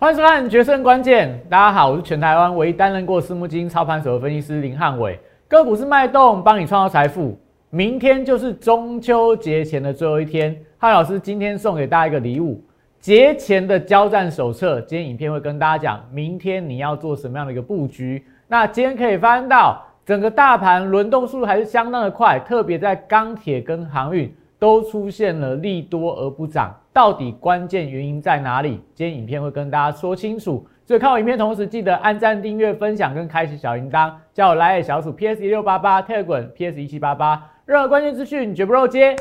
欢迎收看《决胜关键》，大家好，我是全台湾唯一担任过私募基金操盘手的分析师林汉伟。个股是脉动，帮你创造财富。明天就是中秋节前的最后一天，汉老师今天送给大家一个礼物——节前的交战手册。今天影片会跟大家讲，明天你要做什么样的一个布局。那今天可以翻到，整个大盘轮动速度还是相当的快，特别在钢铁跟航运都出现了利多而不涨。到底关键原因在哪里？今天影片会跟大家说清楚。所以看我影片同时，记得按赞、订阅、分享跟开启小铃铛，叫我来小鼠 PS 一六八八特滚 PS 一七八八，任何关键资讯绝不漏接。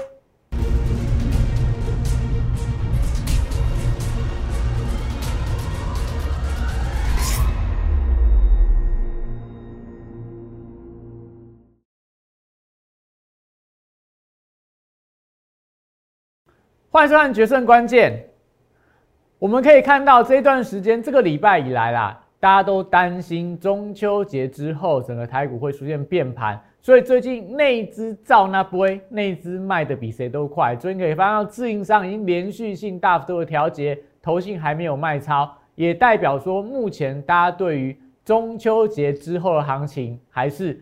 换算《决胜关键》。我们可以看到这段时间，这个礼拜以来啦，大家都担心中秋节之后整个台股会出现变盘，所以最近内资造那波，内资卖的比谁都快。最近可以发现到自营商已经连续性大幅度的调节，投信还没有卖超，也代表说目前大家对于中秋节之后的行情还是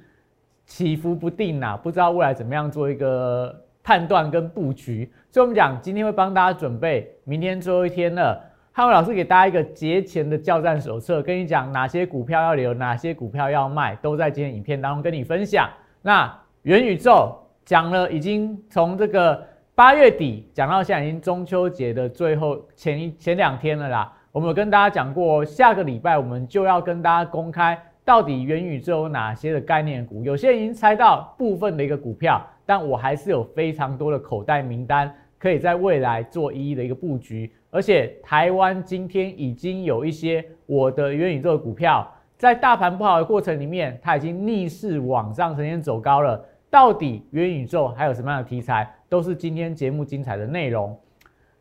起伏不定呐，不知道未来怎么样做一个。判断跟布局，所以我们讲今天会帮大家准备明天最后一天了。汉伟老师给大家一个节前的教战手册，跟你讲哪些股票要留，哪些股票要卖，都在今天影片当中跟你分享。那元宇宙讲了，已经从这个八月底讲到现在，已经中秋节的最后前一前两天了啦。我们有跟大家讲过，下个礼拜我们就要跟大家公开到底元宇宙有哪些的概念股。有些已经猜到部分的一个股票。但我还是有非常多的口袋名单，可以在未来做一一的一个布局。而且台湾今天已经有一些我的元宇宙的股票，在大盘不好的过程里面，它已经逆势往上呈现走高了。到底元宇宙还有什么样的题材，都是今天节目精彩的内容。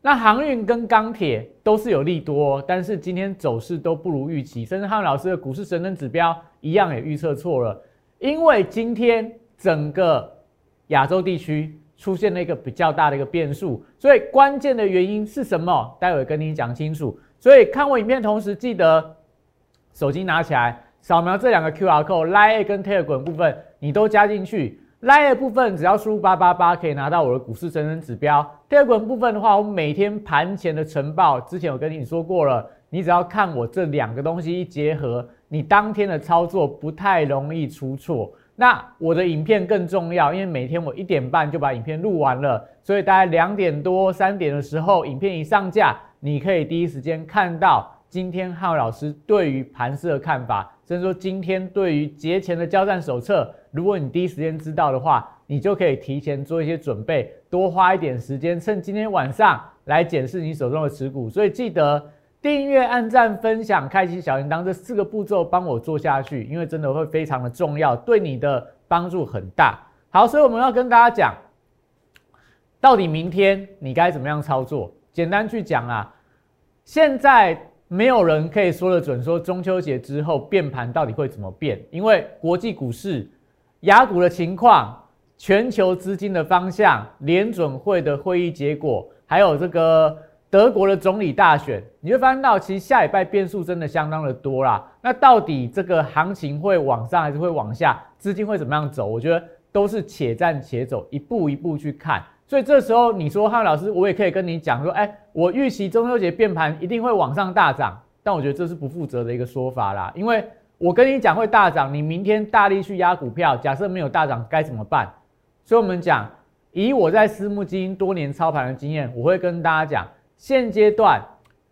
那航运跟钢铁都是有利多，但是今天走势都不如预期，甚至汉老师的股市神灯指标一样也预测错了，因为今天整个。亚洲地区出现了一个比较大的一个变数，所以关键的原因是什么？待会跟你讲清楚。所以看我影片同时，记得手机拿起来，扫描这两个 Q R code，Line 跟 table 部分你都加进去。Line 部分只要输入八八八，可以拿到我的股市真人指标。table 部分的话，我每天盘前的晨报，之前我跟你说过了，你只要看我这两个东西一结合，你当天的操作不太容易出错。那我的影片更重要，因为每天我一点半就把影片录完了，所以大概两点多、三点的时候，影片一上架，你可以第一时间看到今天浩老师对于盘势的看法，甚至说今天对于节前的交战手册，如果你第一时间知道的话，你就可以提前做一些准备，多花一点时间，趁今天晚上来检视你手中的持股。所以记得。订阅、按赞、分享、开启小铃铛这四个步骤，帮我做下去，因为真的会非常的重要，对你的帮助很大。好，所以我们要跟大家讲，到底明天你该怎么样操作？简单去讲啊，现在没有人可以说得准，说中秋节之后变盘到底会怎么变，因为国际股市、雅股的情况、全球资金的方向、联准会的会议结果，还有这个。德国的总理大选，你会发现到，其实下礼拜变数真的相当的多啦。那到底这个行情会往上还是会往下？资金会怎么样走？我觉得都是且战且走，一步一步去看。所以这时候你说汉老师，我也可以跟你讲说，哎，我预期中秋节变盘一定会往上大涨，但我觉得这是不负责的一个说法啦。因为我跟你讲会大涨，你明天大力去压股票，假设没有大涨该怎么办？所以我们讲，以我在私募基金多年操盘的经验，我会跟大家讲。现阶段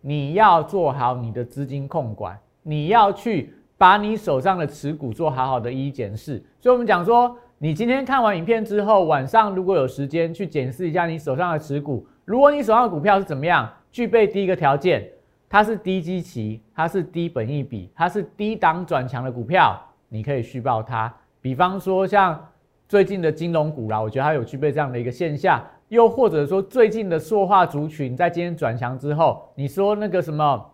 你要做好你的资金控管，你要去把你手上的持股做好好的一检视。所以，我们讲说，你今天看完影片之后，晚上如果有时间去检视一下你手上的持股，如果你手上的股票是怎么样，具备第一个条件，它是低基期，它是低本益比，它是低档转强的股票，你可以续报它。比方说像最近的金融股啦，我觉得它有具备这样的一个现象。又或者说，最近的塑化族群在今天转强之后，你说那个什么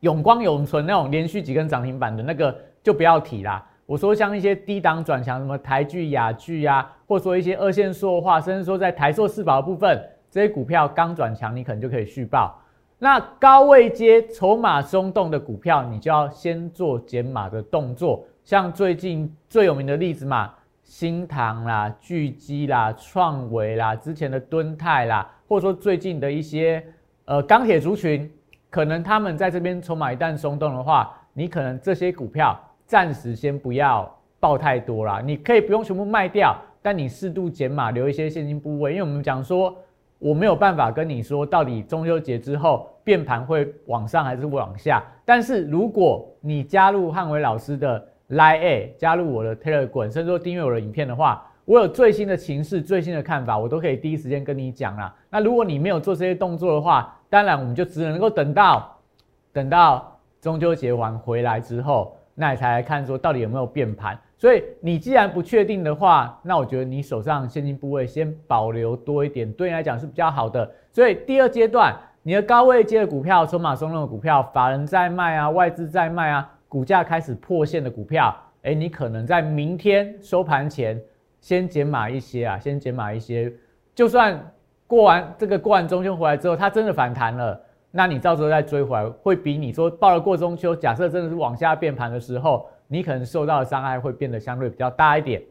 永光永存那种连续几根涨停板的那个就不要提啦。我说像一些低档转强，什么台剧、雅剧呀，或者说一些二线塑化，甚至说在台塑四宝部分这些股票刚转强，你可能就可以续报。那高位接筹码松动的股票，你就要先做减码的动作。像最近最有名的例子嘛，新唐啦、巨基啦、创维啦，之前的敦泰啦，或者说最近的一些呃钢铁族群，可能他们在这边筹码一旦松动的话，你可能这些股票暂时先不要报太多啦，你可以不用全部卖掉，但你适度减码，留一些现金部位，因为我们讲说。我没有办法跟你说到底中秋节之后变盘会往上还是往下，但是如果你加入汉伟老师的 Line 加入我的 Telegram，甚至说订阅我的影片的话，我有最新的情势、最新的看法，我都可以第一时间跟你讲啦。那如果你没有做这些动作的话，当然我们就只能够等到等到中秋节完回来之后，那你才来看说到底有没有变盘。所以你既然不确定的话，那我觉得你手上现金部位先保留多一点，对你来讲是比较好的。所以第二阶段，你的高位接的股票、筹码松动的股票、法人在卖啊、外资在卖啊、股价开始破线的股票，哎，你可能在明天收盘前先减码一些啊，先减码一些。就算过完这个过完中秋回来之后，它真的反弹了，那你到时候再追回来，会比你说报了过中秋，假设真的是往下变盘的时候。你可能受到的伤害会变得相对比较大一点。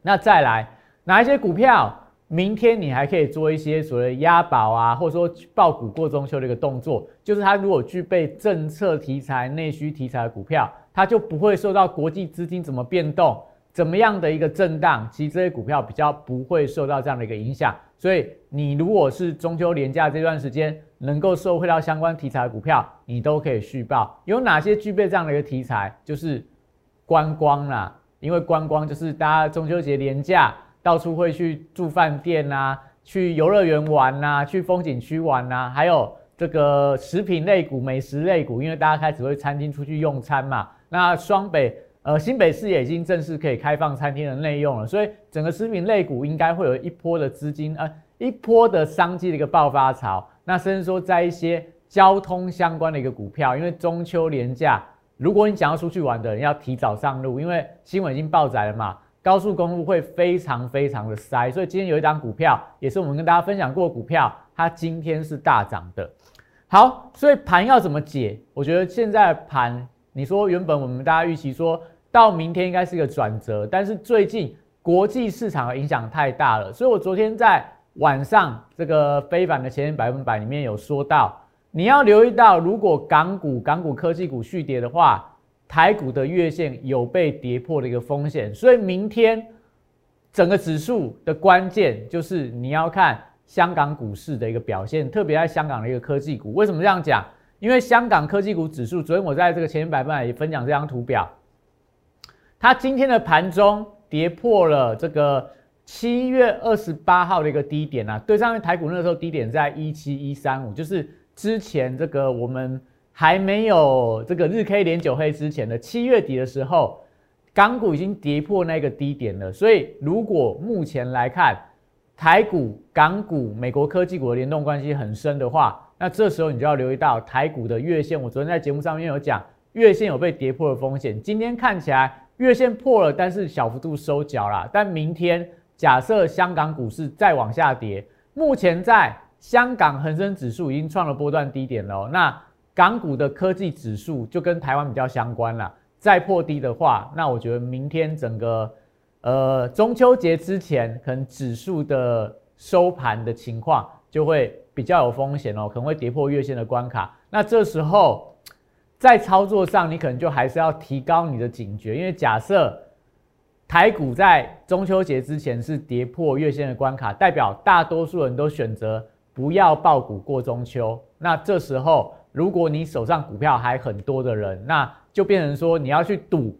那再来哪一些股票，明天你还可以做一些所谓押宝啊，或者说爆股过中秋的一个动作，就是它如果具备政策题材、内需题材的股票，它就不会受到国际资金怎么变动、怎么样的一个震荡，其实这些股票比较不会受到这样的一个影响。所以你如果是中秋连假这段时间能够受惠到相关题材的股票，你都可以续报。有哪些具备这样的一个题材？就是。观光啦，因为观光就是大家中秋节连假到处会去住饭店呐，去游乐园玩呐，去风景区玩呐，还有这个食品类股、美食类股，因为大家开始会餐厅出去用餐嘛。那双北呃新北市也已经正式可以开放餐厅的内用了，所以整个食品类股应该会有一波的资金呃一波的商机的一个爆发潮。那甚至说在一些交通相关的一个股票，因为中秋连假。如果你想要出去玩的人要提早上路，因为新闻已经报载了嘛，高速公路会非常非常的塞，所以今天有一张股票，也是我们跟大家分享过股票，它今天是大涨的。好，所以盘要怎么解？我觉得现在盘，你说原本我们大家预期说到明天应该是一个转折，但是最近国际市场的影响太大了，所以我昨天在晚上这个非凡的前百分百里面有说到。你要留意到，如果港股、港股科技股续跌的话，台股的月线有被跌破的一个风险。所以明天整个指数的关键就是你要看香港股市的一个表现，特别在香港的一个科技股。为什么这样讲？因为香港科技股指数，昨天我在这个前百分也分享这张图表，它今天的盘中跌破了这个七月二十八号的一个低点啊。对上面台股那个时候低点在一七一三五，就是。之前这个我们还没有这个日 K 连九黑之前的七月底的时候，港股已经跌破那个低点了。所以如果目前来看，台股、港股、美国科技股的联动关系很深的话，那这时候你就要留意到台股的月线。我昨天在节目上面有讲，月线有被跌破的风险。今天看起来月线破了，但是小幅度收脚了。但明天假设香港股市再往下跌，目前在。香港恒生指数已经创了波段低点了，那港股的科技指数就跟台湾比较相关了。再破低的话，那我觉得明天整个呃中秋节之前，可能指数的收盘的情况就会比较有风险哦，可能会跌破月线的关卡。那这时候在操作上，你可能就还是要提高你的警觉，因为假设台股在中秋节之前是跌破月线的关卡，代表大多数人都选择。不要爆股过中秋，那这时候如果你手上股票还很多的人，那就变成说你要去赌，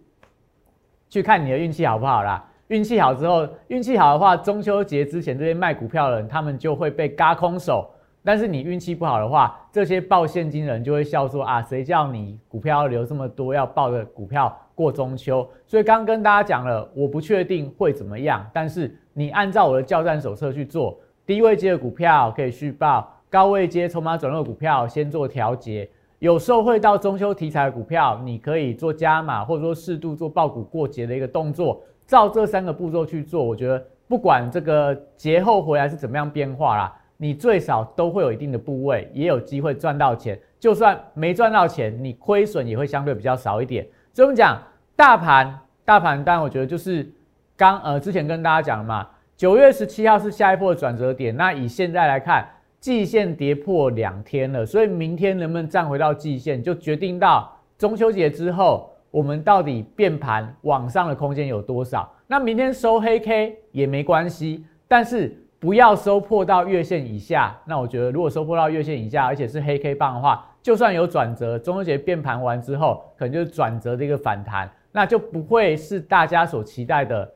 去看你的运气好不好啦。运气好之后，运气好的话，中秋节之前这些卖股票的人，他们就会被嘎空手。但是你运气不好的话，这些爆现金人就会笑说啊，谁叫你股票要留这么多，要报的股票过中秋？所以刚刚跟大家讲了，我不确定会怎么样，但是你按照我的教战手册去做。低位接的股票可以续报，高位接筹码转弱股票先做调节。有受惠到中秋题材的股票，你可以做加码，或者说适度做爆股过节的一个动作。照这三个步骤去做，我觉得不管这个节后回来是怎么样变化啦，你最少都会有一定的部位，也有机会赚到钱。就算没赚到钱，你亏损也会相对比较少一点。所以我们讲大盘，大盘，但我觉得就是刚呃之前跟大家讲了嘛，九月十七号是下一波的转折点。那以现在来看，季线跌破两天了，所以明天能不能站回到季线，就决定到中秋节之后，我们到底变盘往上的空间有多少。那明天收黑 K 也没关系，但是。不要收破到月线以下，那我觉得如果收破到月线以下，而且是黑 K 棒的话，就算有转折，中秋节变盘完之后，可能就是转折的一个反弹，那就不会是大家所期待的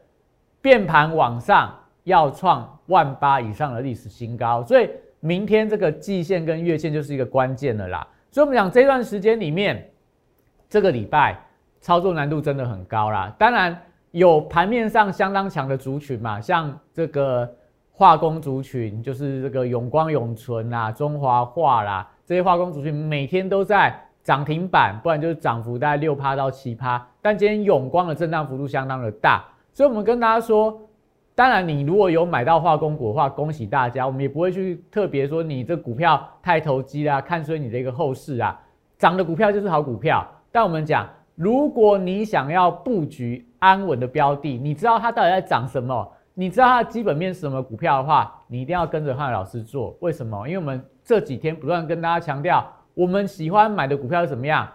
变盘往上要创万八以上的历史新高。所以明天这个季线跟月线就是一个关键的啦。所以我们讲这段时间里面，这个礼拜操作难度真的很高啦。当然有盘面上相当强的族群嘛，像这个。化工族群就是这个永光永存啦、中华化啦，这些化工族群每天都在涨停板，不然就是涨幅大概六趴到七趴。但今天永光的震荡幅度相当的大，所以我们跟大家说，当然你如果有买到化工股的话，恭喜大家，我们也不会去特别说你这股票太投机啦，看衰你的一个后市啊，涨的股票就是好股票。但我们讲，如果你想要布局安稳的标的，你知道它到底在涨什么？你知道它的基本面是什么股票的话，你一定要跟着汉老师做。为什么？因为我们这几天不断跟大家强调，我们喜欢买的股票是什么样？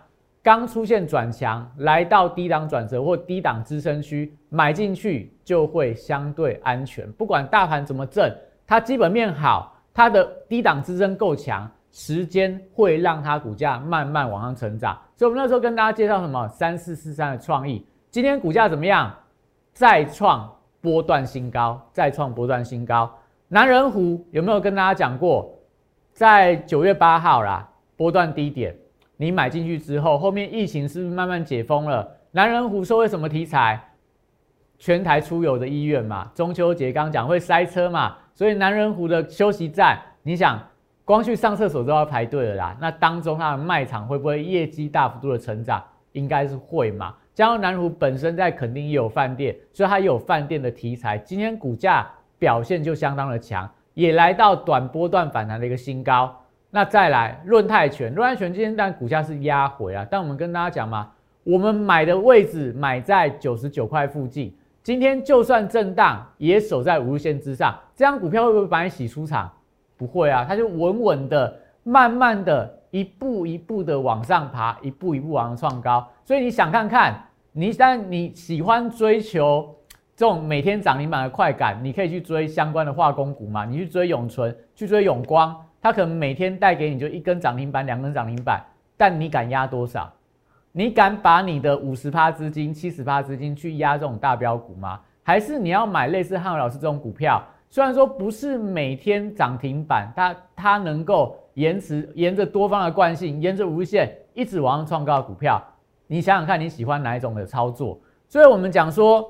刚出现转强，来到低档转折或低档支撑区，买进去就会相对安全。不管大盘怎么震，它基本面好，它的低档支撑够强，时间会让它股价慢慢往上成长。所以，我们那时候跟大家介绍什么？三四四三的创意，今天股价怎么样？再创。波段新高，再创波段新高。南人湖有没有跟大家讲过？在九月八号啦，波段低点，你买进去之后，后面疫情是不是慢慢解封了？南人湖说为什么题材？全台出游的意愿嘛，中秋节刚讲会塞车嘛，所以南人湖的休息站，你想光去上厕所都要排队了啦。那当中它的卖场会不会业绩大幅度的成长？应该是会嘛。加上南湖本身在肯定也有饭店，所以它也有饭店的题材。今天股价表现就相当的强，也来到短波段反弹的一个新高。那再来论泰拳，论泰拳今天但股价是压回啊，但我们跟大家讲嘛，我们买的位置买在九十九块附近，今天就算震荡也守在五日线之上，这张股票会不会把你洗出场？不会啊，它就稳稳的、慢慢的、一步一步的往上爬，一步一步往上创高。所以你想看看，你但你喜欢追求这种每天涨停板的快感，你可以去追相关的化工股嘛？你去追永存，去追永光，它可能每天带给你就一根涨停板、两根涨停板，但你敢压多少？你敢把你的五十趴资金、七十趴资金去压这种大标股吗？还是你要买类似汉伟老师这种股票？虽然说不是每天涨停板，它它能够延迟沿着多方的惯性，沿着无线一直往上创高的股票。你想想看，你喜欢哪一种的操作？所以我们讲说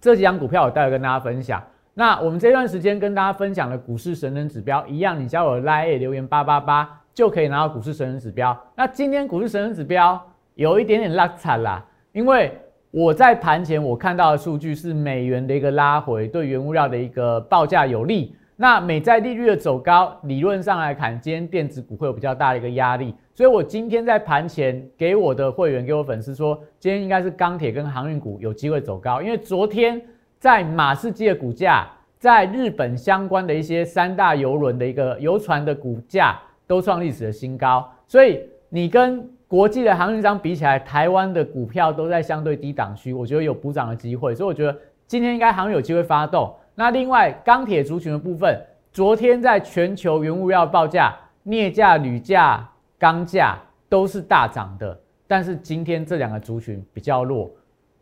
这几张股票，我待会跟大家分享。那我们这段时间跟大家分享的股市神人指标一样，你加我 line 留言八八八就可以拿到股市神人指标。那今天股市神人指标有一点点拉惨啦，因为我在盘前我看到的数据是美元的一个拉回，对原物料的一个报价有利。那美债利率的走高，理论上来看，今天电子股会有比较大的一个压力。所以我今天在盘前给我的会员、给我粉丝说，今天应该是钢铁跟航运股有机会走高，因为昨天在马士基的股价，在日本相关的一些三大游轮的一个游船的股价都创历史的新高，所以你跟国际的航运商比起来，台湾的股票都在相对低档区，我觉得有补涨的机会，所以我觉得今天应该航运有机会发动。那另外钢铁族群的部分，昨天在全球原物料报价、镍价、铝价。钢价都是大涨的，但是今天这两个族群比较弱，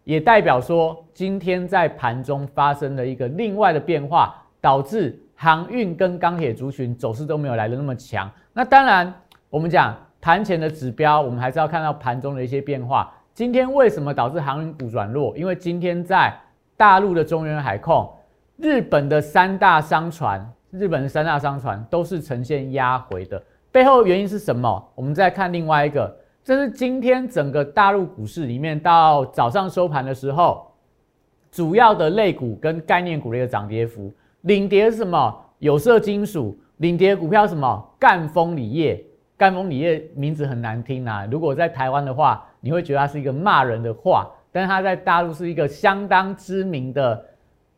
也代表说今天在盘中发生了一个另外的变化，导致航运跟钢铁族群走势都没有来的那么强。那当然，我们讲盘前的指标，我们还是要看到盘中的一些变化。今天为什么导致航运股转弱？因为今天在大陆的中原海控、日本的三大商船、日本的三大商船都是呈现压回的。背后原因是什么？我们再看另外一个，这是今天整个大陆股市里面到早上收盘的时候，主要的类股跟概念股的一个涨跌幅。领跌是什么？有色金属、领跌股票什么？赣锋锂业，赣锋锂业名字很难听啊。如果在台湾的话，你会觉得它是一个骂人的话，但是它在大陆是一个相当知名的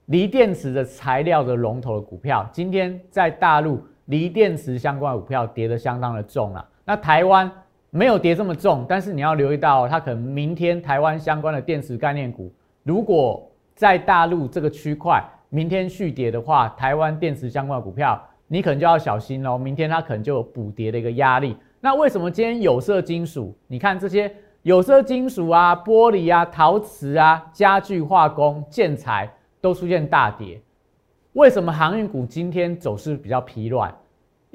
锂电池的材料的龙头的股票。今天在大陆锂电池相关的股票跌得相当的重啊。那台湾没有跌这么重，但是你要留意到，它可能明天台湾相关的电池概念股，如果在大陆这个区块明天续跌的话，台湾电池相关的股票你可能就要小心喽。明天它可能就有补跌的一个压力。那为什么今天有色金属？你看这些有色金属啊、玻璃啊、陶瓷啊、家具化工、建材都出现大跌？为什么航运股今天走势比较疲软？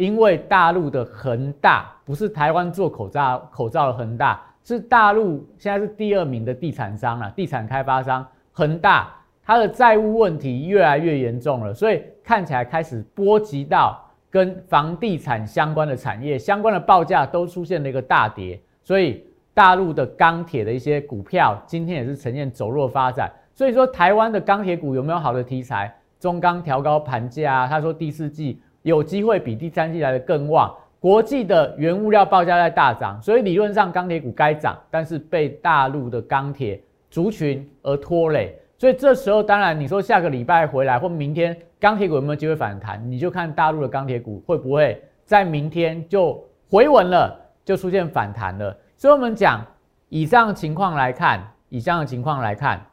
因为大陆的恒大不是台湾做口罩口罩的恒大，是大陆现在是第二名的地产商了，地产开发商恒大，它的债务问题越来越严重了，所以看起来开始波及到跟房地产相关的产业，相关的报价都出现了一个大跌，所以大陆的钢铁的一些股票今天也是呈现走弱发展。所以说台湾的钢铁股有没有好的题材？中钢调高盘价啊，他说第四季。有机会比第三季来的更旺，国际的原物料报价在大涨，所以理论上钢铁股该涨，但是被大陆的钢铁族群而拖累，所以这时候当然你说下个礼拜回来或明天钢铁股有没有机会反弹，你就看大陆的钢铁股会不会在明天就回稳了，就出现反弹了。所以我们讲以上情况来看，以上的情况来看，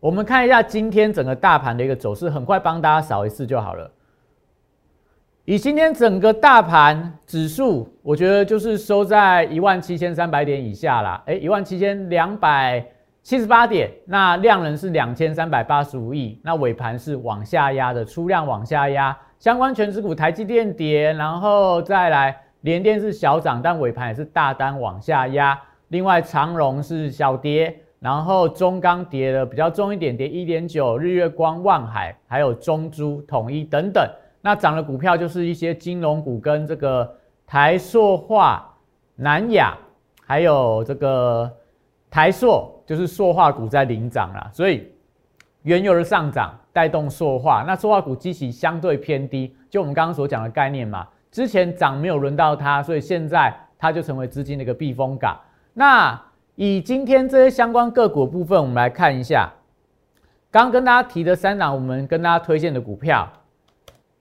我们看一下今天整个大盘的一个走势，很快帮大家扫一次就好了。以今天整个大盘指数，我觉得就是收在一万七千三百点以下啦。哎，一万七千两百七十八点，那量能是两千三百八十五亿，那尾盘是往下压的，出量往下压。相关全指股，台积电跌，然后再来联电是小涨，但尾盘也是大单往下压。另外长荣是小跌，然后中钢跌的比较重一点，跌一点九，日月光、万海还有中珠、统一等等。那涨的股票就是一些金融股跟这个台塑化、南亚，还有这个台塑，就是塑化股在领涨啦。所以原油的上涨带动塑化，那塑化股基期相对偏低，就我们刚刚所讲的概念嘛。之前涨没有轮到它，所以现在它就成为资金的一个避风港。那以今天这些相关个股部分，我们来看一下，刚跟大家提的三档，我们跟大家推荐的股票。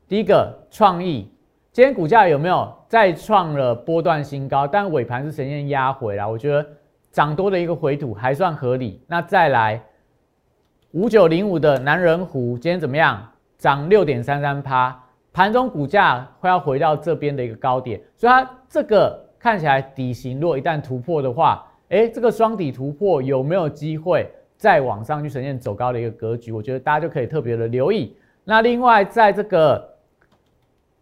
第一个创意，今天股价有没有再创了波段新高？但尾盘是呈现压回来，我觉得涨多的一个回吐还算合理。那再来五九零五的南人湖，今天怎么样？涨六点三三趴，盘中股价快要回到这边的一个高点，所以它这个看起来底型，若一旦突破的话，哎，这个双底突破有没有机会再往上去呈现走高的一个格局？我觉得大家就可以特别的留意。那另外在这个。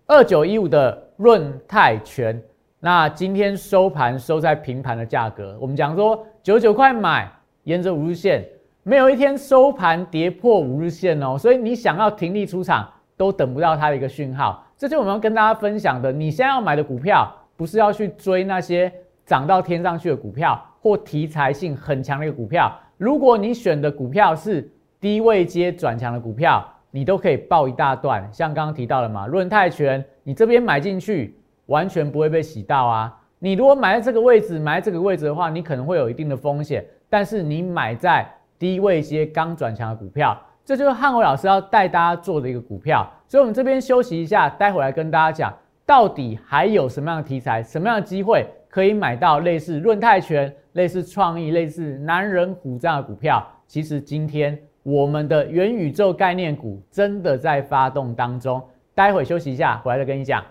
二九一五的润泰全，那今天收盘收在平盘的价格。我们讲说九九块买，沿着五日线，没有一天收盘跌破五日线哦。所以你想要停利出场，都等不到它的一个讯号。这就我们要跟大家分享的。你现在要买的股票，不是要去追那些涨到天上去的股票，或题材性很强的一个股票。如果你选的股票是低位接转强的股票。你都可以报一大段，像刚刚提到的嘛，论泰拳，你这边买进去完全不会被洗到啊。你如果买在这个位置，买在这个位置的话，你可能会有一定的风险。但是你买在低位一些刚转强的股票，这就是汉伟老师要带大家做的一个股票。所以，我们这边休息一下，待会来跟大家讲，到底还有什么样的题材，什么样的机会可以买到类似论泰拳、类似创意、类似男人股这样的股票。其实今天。我们的元宇宙概念股真的在发动当中，待会休息一下，回来再跟你讲。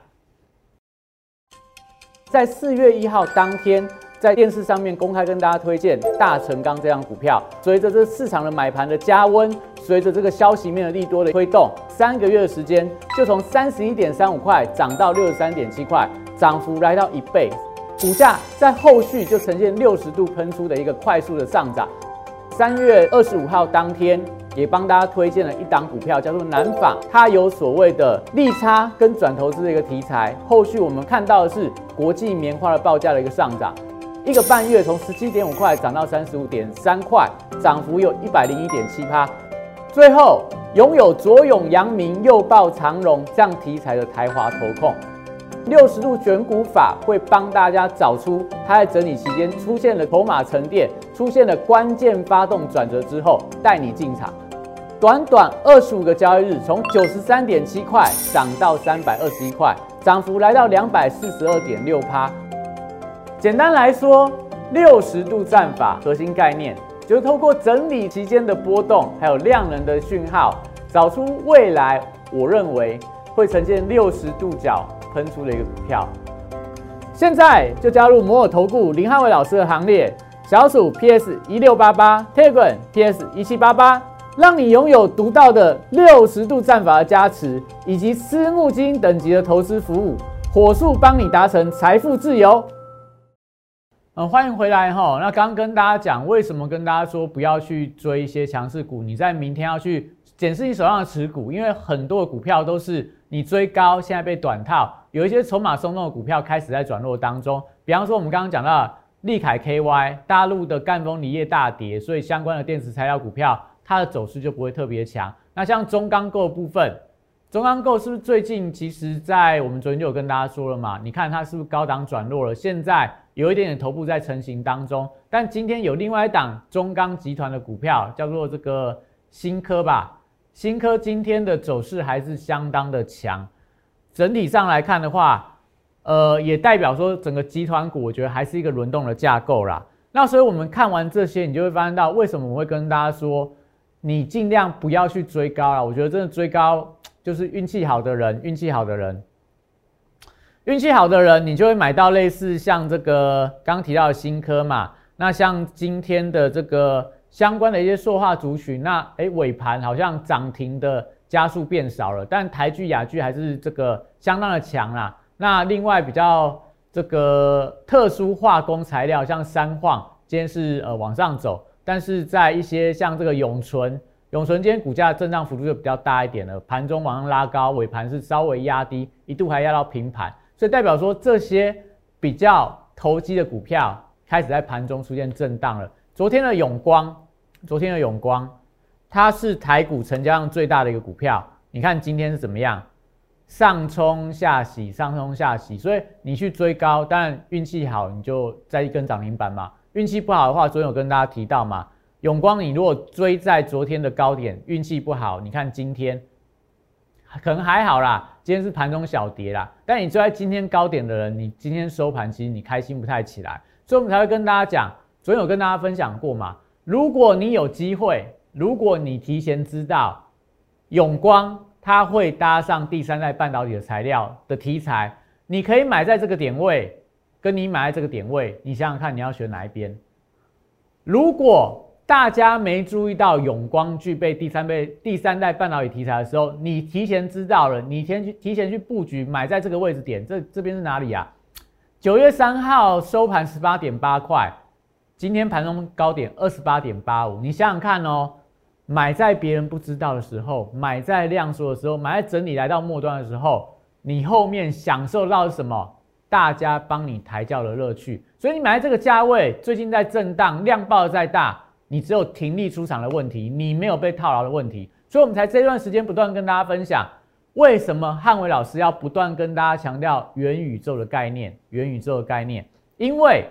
在四月一号当天，在电视上面公开跟大家推荐大成钢这张股票。随着这市场的买盘的加温，随着这个消息面的利多的推动，三个月的时间就从三十一点三五块涨到六十三点七块，涨幅来到一倍。股价在后续就呈现六十度喷出的一个快速的上涨。三月二十五号当天，也帮大家推荐了一档股票，叫做南纺，它有所谓的利差跟转投资的一个题材。后续我们看到的是国际棉花的报价的一个上涨，一个半月从十七点五块涨到三十五点三块，涨幅有一百零一点七趴。最后拥有左拥阳明、右抱长荣这样题材的台华投控。六十度选股法会帮大家找出它在整理期间出现了筹码沉淀、出现了关键发动转折之后，带你进场。短短二十五个交易日，从九十三点七块涨到三百二十一块，涨幅来到两百四十二点六趴。简单来说，六十度战法核心概念就是透过整理期间的波动，还有量能的讯号，找出未来我认为会呈现六十度角。喷出的一个股票，现在就加入摩尔投顾林汉伟老师的行列，小鼠 PS 一六八八 tagram PS 一七八八，让你拥有独到的六十度战法的加持，以及私募基金等级的投资服务，火速帮你达成财富自由。嗯，欢迎回来哈。那刚刚跟大家讲，为什么跟大家说不要去追一些强势股？你在明天要去检视你手上的持股，因为很多的股票都是你追高，现在被短套。有一些筹码松动的股票开始在转弱当中，比方说我们刚刚讲到利凯 KY 大陆的赣锋锂业大跌，所以相关的电池材料股票它的走势就不会特别强。那像中钢构部分，中钢构是不是最近其实在我们昨天就有跟大家说了嘛？你看它是不是高档转弱了？现在有一点点头部在成型当中，但今天有另外一档中钢集团的股票叫做这个新科吧，新科今天的走势还是相当的强。整体上来看的话，呃，也代表说整个集团股，我觉得还是一个轮动的架构啦。那所以我们看完这些，你就会发现到为什么我会跟大家说，你尽量不要去追高了。我觉得真的追高就是运气好的人，运气好的人，运气好的人，你就会买到类似像这个刚提到的新科嘛。那像今天的这个相关的一些塑化族群，那诶尾盘好像涨停的。加速变少了，但台剧、雅剧还是这个相当的强啦。那另外比较这个特殊化工材料，像三晃今天是呃往上走，但是在一些像这个永存，永存今天股价震荡幅度就比较大一点了，盘中往上拉高，尾盘是稍微压低，一度还压到平盘，所以代表说这些比较投机的股票开始在盘中出现震荡了。昨天的永光，昨天的永光。它是台股成交量最大的一个股票，你看今天是怎么样？上冲下洗，上冲下洗，所以你去追高，当然运气好，你就在一根涨停板嘛。运气不好的话，昨天有跟大家提到嘛，永光你如果追在昨天的高点，运气不好，你看今天可能还好啦，今天是盘中小跌啦。但你追在今天高点的人，你今天收盘其实你开心不太起来，所以我们才会跟大家讲，昨天有跟大家分享过嘛，如果你有机会。如果你提前知道永光它会搭上第三代半导体的材料的题材，你可以买在这个点位，跟你买在这个点位，你想想看你要选哪一边？如果大家没注意到永光具备第三倍第三代半导体题材的时候，你提前知道了，你先去提前去布局买在这个位置点，这这边是哪里啊？九月三号收盘十八点八块，今天盘中高点二十八点八五，你想想看哦。买在别人不知道的时候，买在量缩的时候，买在整理来到末端的时候，你后面享受到什么？大家帮你抬轿的乐趣。所以你买在这个价位，最近在震荡，量爆的再大，你只有停利出场的问题，你没有被套牢的问题。所以我们才这段时间不断跟大家分享，为什么汉伟老师要不断跟大家强调元宇宙的概念，元宇宙的概念，因为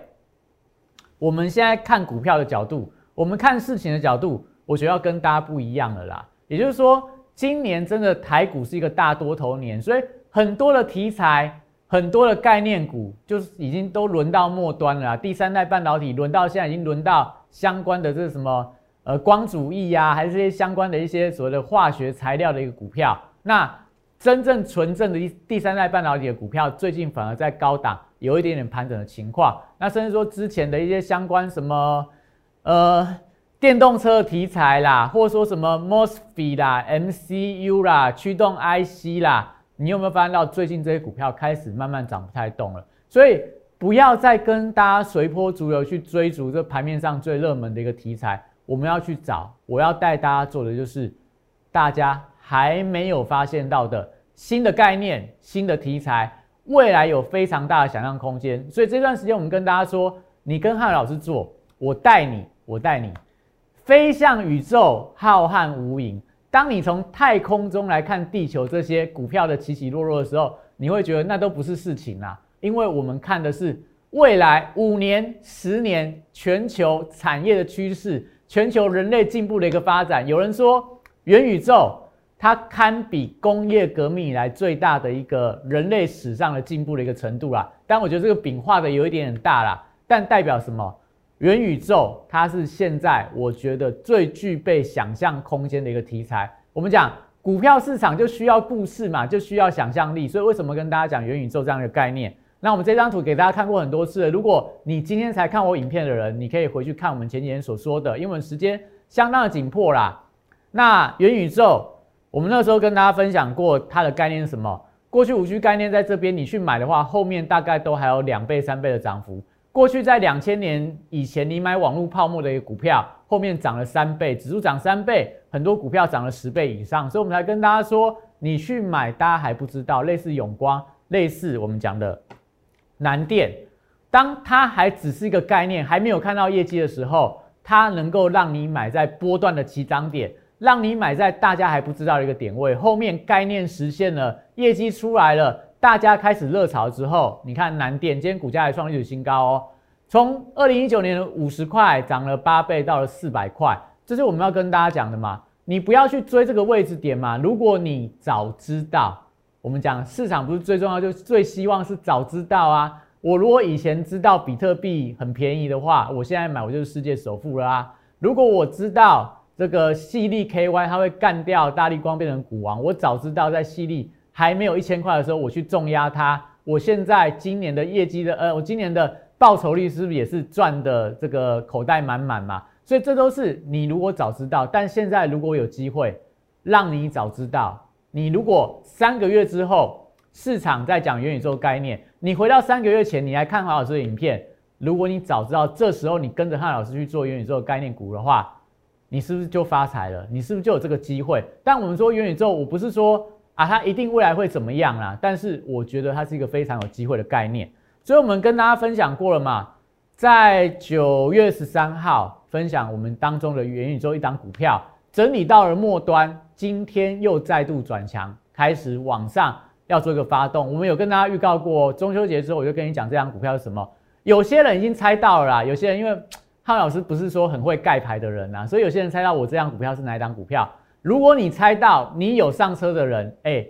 我们现在看股票的角度，我们看事情的角度。我觉得要跟大家不一样了啦，也就是说，今年真的台股是一个大多头年，所以很多的题材、很多的概念股，就是已经都轮到末端了。第三代半导体轮到现在已经轮到相关的这什么呃光主义呀，还是这些相关的一些所谓的化学材料的一个股票。那真正纯正的第第三代半导体的股票，最近反而在高档有一点点盘整的情况。那甚至说之前的一些相关什么呃。电动车题材啦，或者说什么 MOSFET 啦、MCU 啦、驱动 IC 啦，你有没有发现到最近这些股票开始慢慢涨不太动了？所以不要再跟大家随波逐流去追逐这盘面上最热门的一个题材，我们要去找，我要带大家做的就是大家还没有发现到的新的概念、新的题材，未来有非常大的想象空间。所以这段时间我们跟大家说，你跟汉老师做，我带你，我带你。飞向宇宙浩瀚无垠，当你从太空中来看地球这些股票的起起落落的时候，你会觉得那都不是事情啦，因为我们看的是未来五年、十年全球产业的趋势，全球人类进步的一个发展。有人说元宇宙。它堪比工业革命以来最大的一个人类史上的进步的一个程度啦，但我觉得这个饼画的有一点点大啦，但代表什么？元宇宙它是现在我觉得最具备想象空间的一个题材。我们讲股票市场就需要故事嘛，就需要想象力，所以为什么跟大家讲元宇宙这样的概念？那我们这张图给大家看过很多次了，如果你今天才看我影片的人，你可以回去看我们前几天所说的，因为时间相当的紧迫啦。那元宇宙。我们那时候跟大家分享过它的概念是什么？过去五 G 概念在这边，你去买的话，后面大概都还有两倍、三倍的涨幅。过去在两千年以前，你买网络泡沫的一个股票，后面涨了三倍，指数涨三倍，很多股票涨了十倍以上。所以，我们来跟大家说，你去买，大家还不知道，类似永光，类似我们讲的南电，当它还只是一个概念，还没有看到业绩的时候，它能够让你买在波段的起涨点。让你买在大家还不知道的一个点位，后面概念实现了，业绩出来了，大家开始热潮之后，你看南电今天股价还创历史新高哦，从二零一九年的五十块涨了八倍到了四百块，这是我们要跟大家讲的嘛？你不要去追这个位置点嘛，如果你早知道，我们讲市场不是最重要，就是最希望是早知道啊。我如果以前知道比特币很便宜的话，我现在买我就是世界首富了啊。如果我知道。这个细粒 KY 它会干掉大力光变成股王，我早知道在细粒还没有一千块的时候我去重压它，我现在今年的业绩的呃，我今年的报酬率是不是也是赚的这个口袋满满嘛？所以这都是你如果早知道，但现在如果有机会让你早知道，你如果三个月之后市场在讲元宇宙概念，你回到三个月前你来看黄老师的影片，如果你早知道这时候你跟着汉老师去做元宇宙概念股的话。你是不是就发财了？你是不是就有这个机会？但我们说元宇宙，我不是说啊，它一定未来会怎么样啦。但是我觉得它是一个非常有机会的概念。所以我们跟大家分享过了嘛，在九月十三号分享我们当中的元宇宙一档股票整理到了末端，今天又再度转强，开始往上要做一个发动。我们有跟大家预告过，中秋节之后我就跟你讲这张股票是什么。有些人已经猜到了啦，有些人因为。汉老师不是说很会盖牌的人呐，所以有些人猜到我这张股票是哪一张股票。如果你猜到，你有上车的人，哎，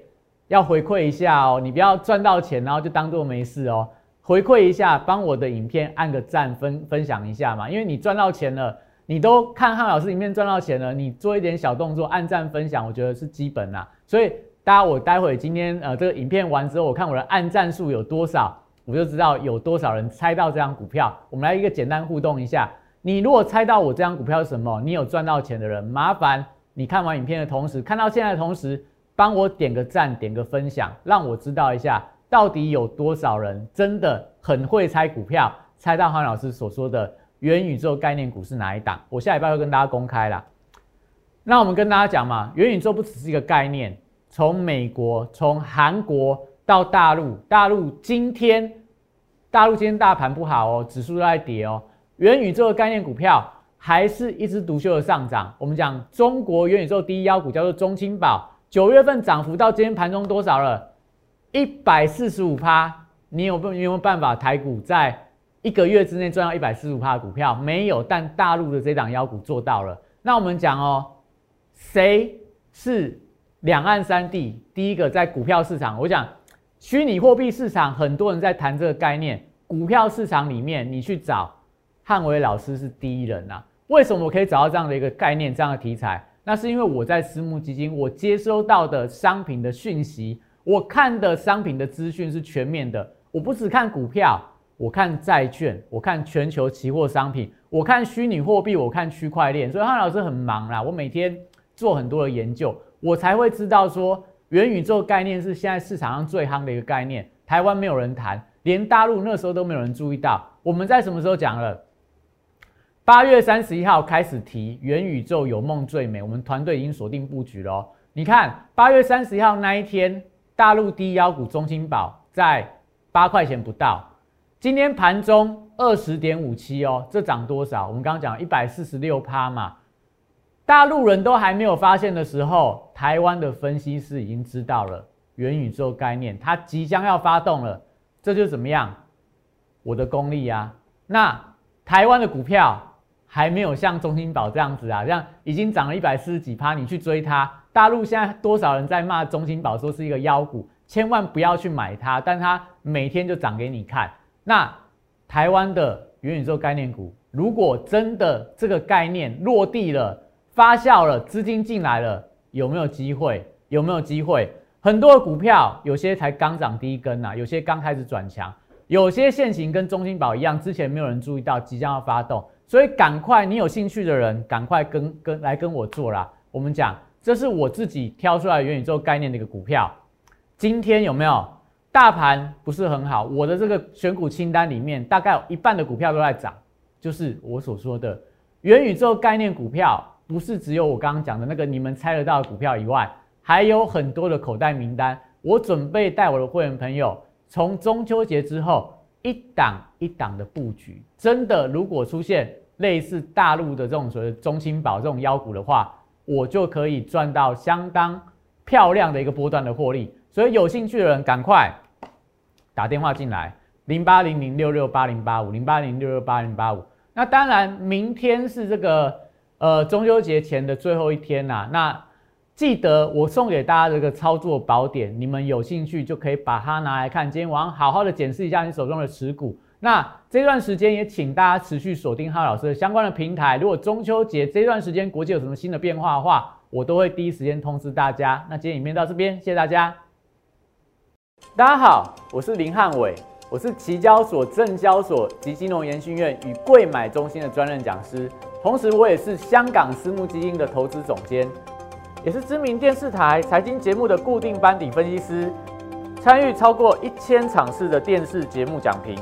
要回馈一下哦，你不要赚到钱然后就当做没事哦，回馈一下，帮我的影片按个赞，分分享一下嘛，因为你赚到钱了，你都看汉老师影片赚到钱了，你做一点小动作，按赞分享，我觉得是基本啦。所以大家，我待会今天呃这个影片完之后，我看我的按赞数有多少，我就知道有多少人猜到这张股票。我们来一个简单互动一下。你如果猜到我这张股票是什么，你有赚到钱的人，麻烦你看完影片的同时，看到现在的同时，帮我点个赞，点个分享，让我知道一下，到底有多少人真的很会猜股票，猜到黄老师所说的元宇宙概念股是哪一档？我下礼拜会跟大家公开啦。那我们跟大家讲嘛，元宇宙不只是一个概念，从美国、从韩国到大陆，大陆今天，大陆今天大盘不好哦，指数都在跌哦。元宇宙的概念股票还是一枝独秀的上涨。我们讲中国元宇宙第一妖股叫做中青宝，九月份涨幅到今天盘中多少了？一百四十五趴。你有不？你有没有办法台股在一个月之内赚到一百四十五趴的股票？没有，但大陆的这档妖股做到了。那我们讲哦，谁是两岸三地第一个在股票市场？我讲虚拟货币市场，很多人在谈这个概念。股票市场里面，你去找。汉伟老师是第一人呐，为什么我可以找到这样的一个概念、这样的题材？那是因为我在私募基金，我接收到的商品的讯息，我看的商品的资讯是全面的。我不只看股票，我看债券，我看全球期货商品，我看虚拟货币，我看区块链。所以汉老师很忙啦，我每天做很多的研究，我才会知道说元宇宙概念是现在市场上最夯的一个概念。台湾没有人谈，连大陆那时候都没有人注意到。我们在什么时候讲了？八月三十一号开始提元宇宙有梦最美，我们团队已经锁定布局了。你看八月三十一号那一天，大陆第一妖股中金宝在八块钱不到，今天盘中二十点五七哦，这涨多少？我们刚刚讲一百四十六趴嘛。大陆人都还没有发现的时候，台湾的分析师已经知道了元宇宙概念，它即将要发动了。这就怎么样？我的功力呀。那台湾的股票还没有像中兴宝这样子啊，这样已经涨了一百四十几趴，你去追它。大陆现在多少人在骂中兴宝，说是一个妖股，千万不要去买它。但它每天就涨给你看。那台湾的元宇宙概念股，如果真的这个概念落地了，发酵了，资金进来了，有没有机会？有没有机会？很多股票，有些才刚涨第一根呐，有些刚开始转强，有些现行跟中心宝一样，之前没有人注意到，即将要发动，所以赶快，你有兴趣的人，赶快跟跟来跟我做啦。我们讲，这是我自己挑出来元宇宙概念的一个股票。今天有没有？大盘不是很好，我的这个选股清单里面，大概有一半的股票都在涨，就是我所说的元宇宙概念股票。不是只有我刚刚讲的那个你们猜得到的股票以外，还有很多的口袋名单。我准备带我的会员朋友，从中秋节之后一档一档的布局。真的，如果出现类似大陆的这种所谓中青宝这种妖股的话，我就可以赚到相当漂亮的一个波段的获利。所以有兴趣的人赶快打电话进来，零八零零六六八零八五零八零六六八零八五。那当然，明天是这个。呃，中秋节前的最后一天呐，那记得我送给大家这个操作宝典，你们有兴趣就可以把它拿来看。今天晚上好好的检视一下你手中的持股。那这段时间也请大家持续锁定哈老师的相关的平台。如果中秋节这段时间国际有什么新的变化的话，我都会第一时间通知大家。那今天影片到这边，谢谢大家。大家好，我是林汉伟，我是期交所、证交所及金融研训院与贵买中心的专任讲师。同时，我也是香港私募基金的投资总监，也是知名电视台财经节目的固定班底分析师，参与超过一千场次的电视节目讲评。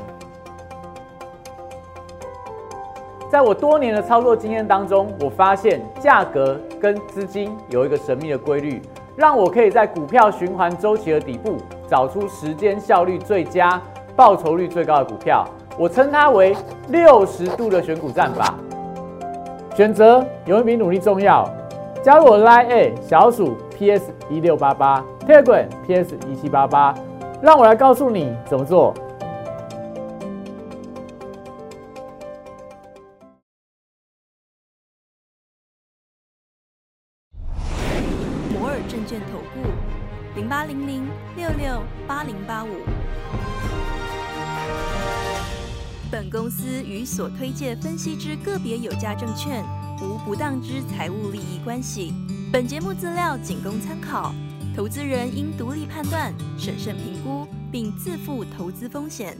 在我多年的操作经验当中，我发现价格跟资金有一个神秘的规律，让我可以在股票循环周期的底部找出时间效率最佳、报酬率最高的股票。我称它为六十度的选股战法。选择永远比努力重要。加入我 Line A 小鼠 PS 一六八八，Telegram PS 一七八八，让我来告诉你怎么做。六六八零八五。本公司与所推介分析之个别有价证券无不当之财务利益关系。本节目资料仅供参考，投资人应独立判断、审慎评估，并自负投资风险。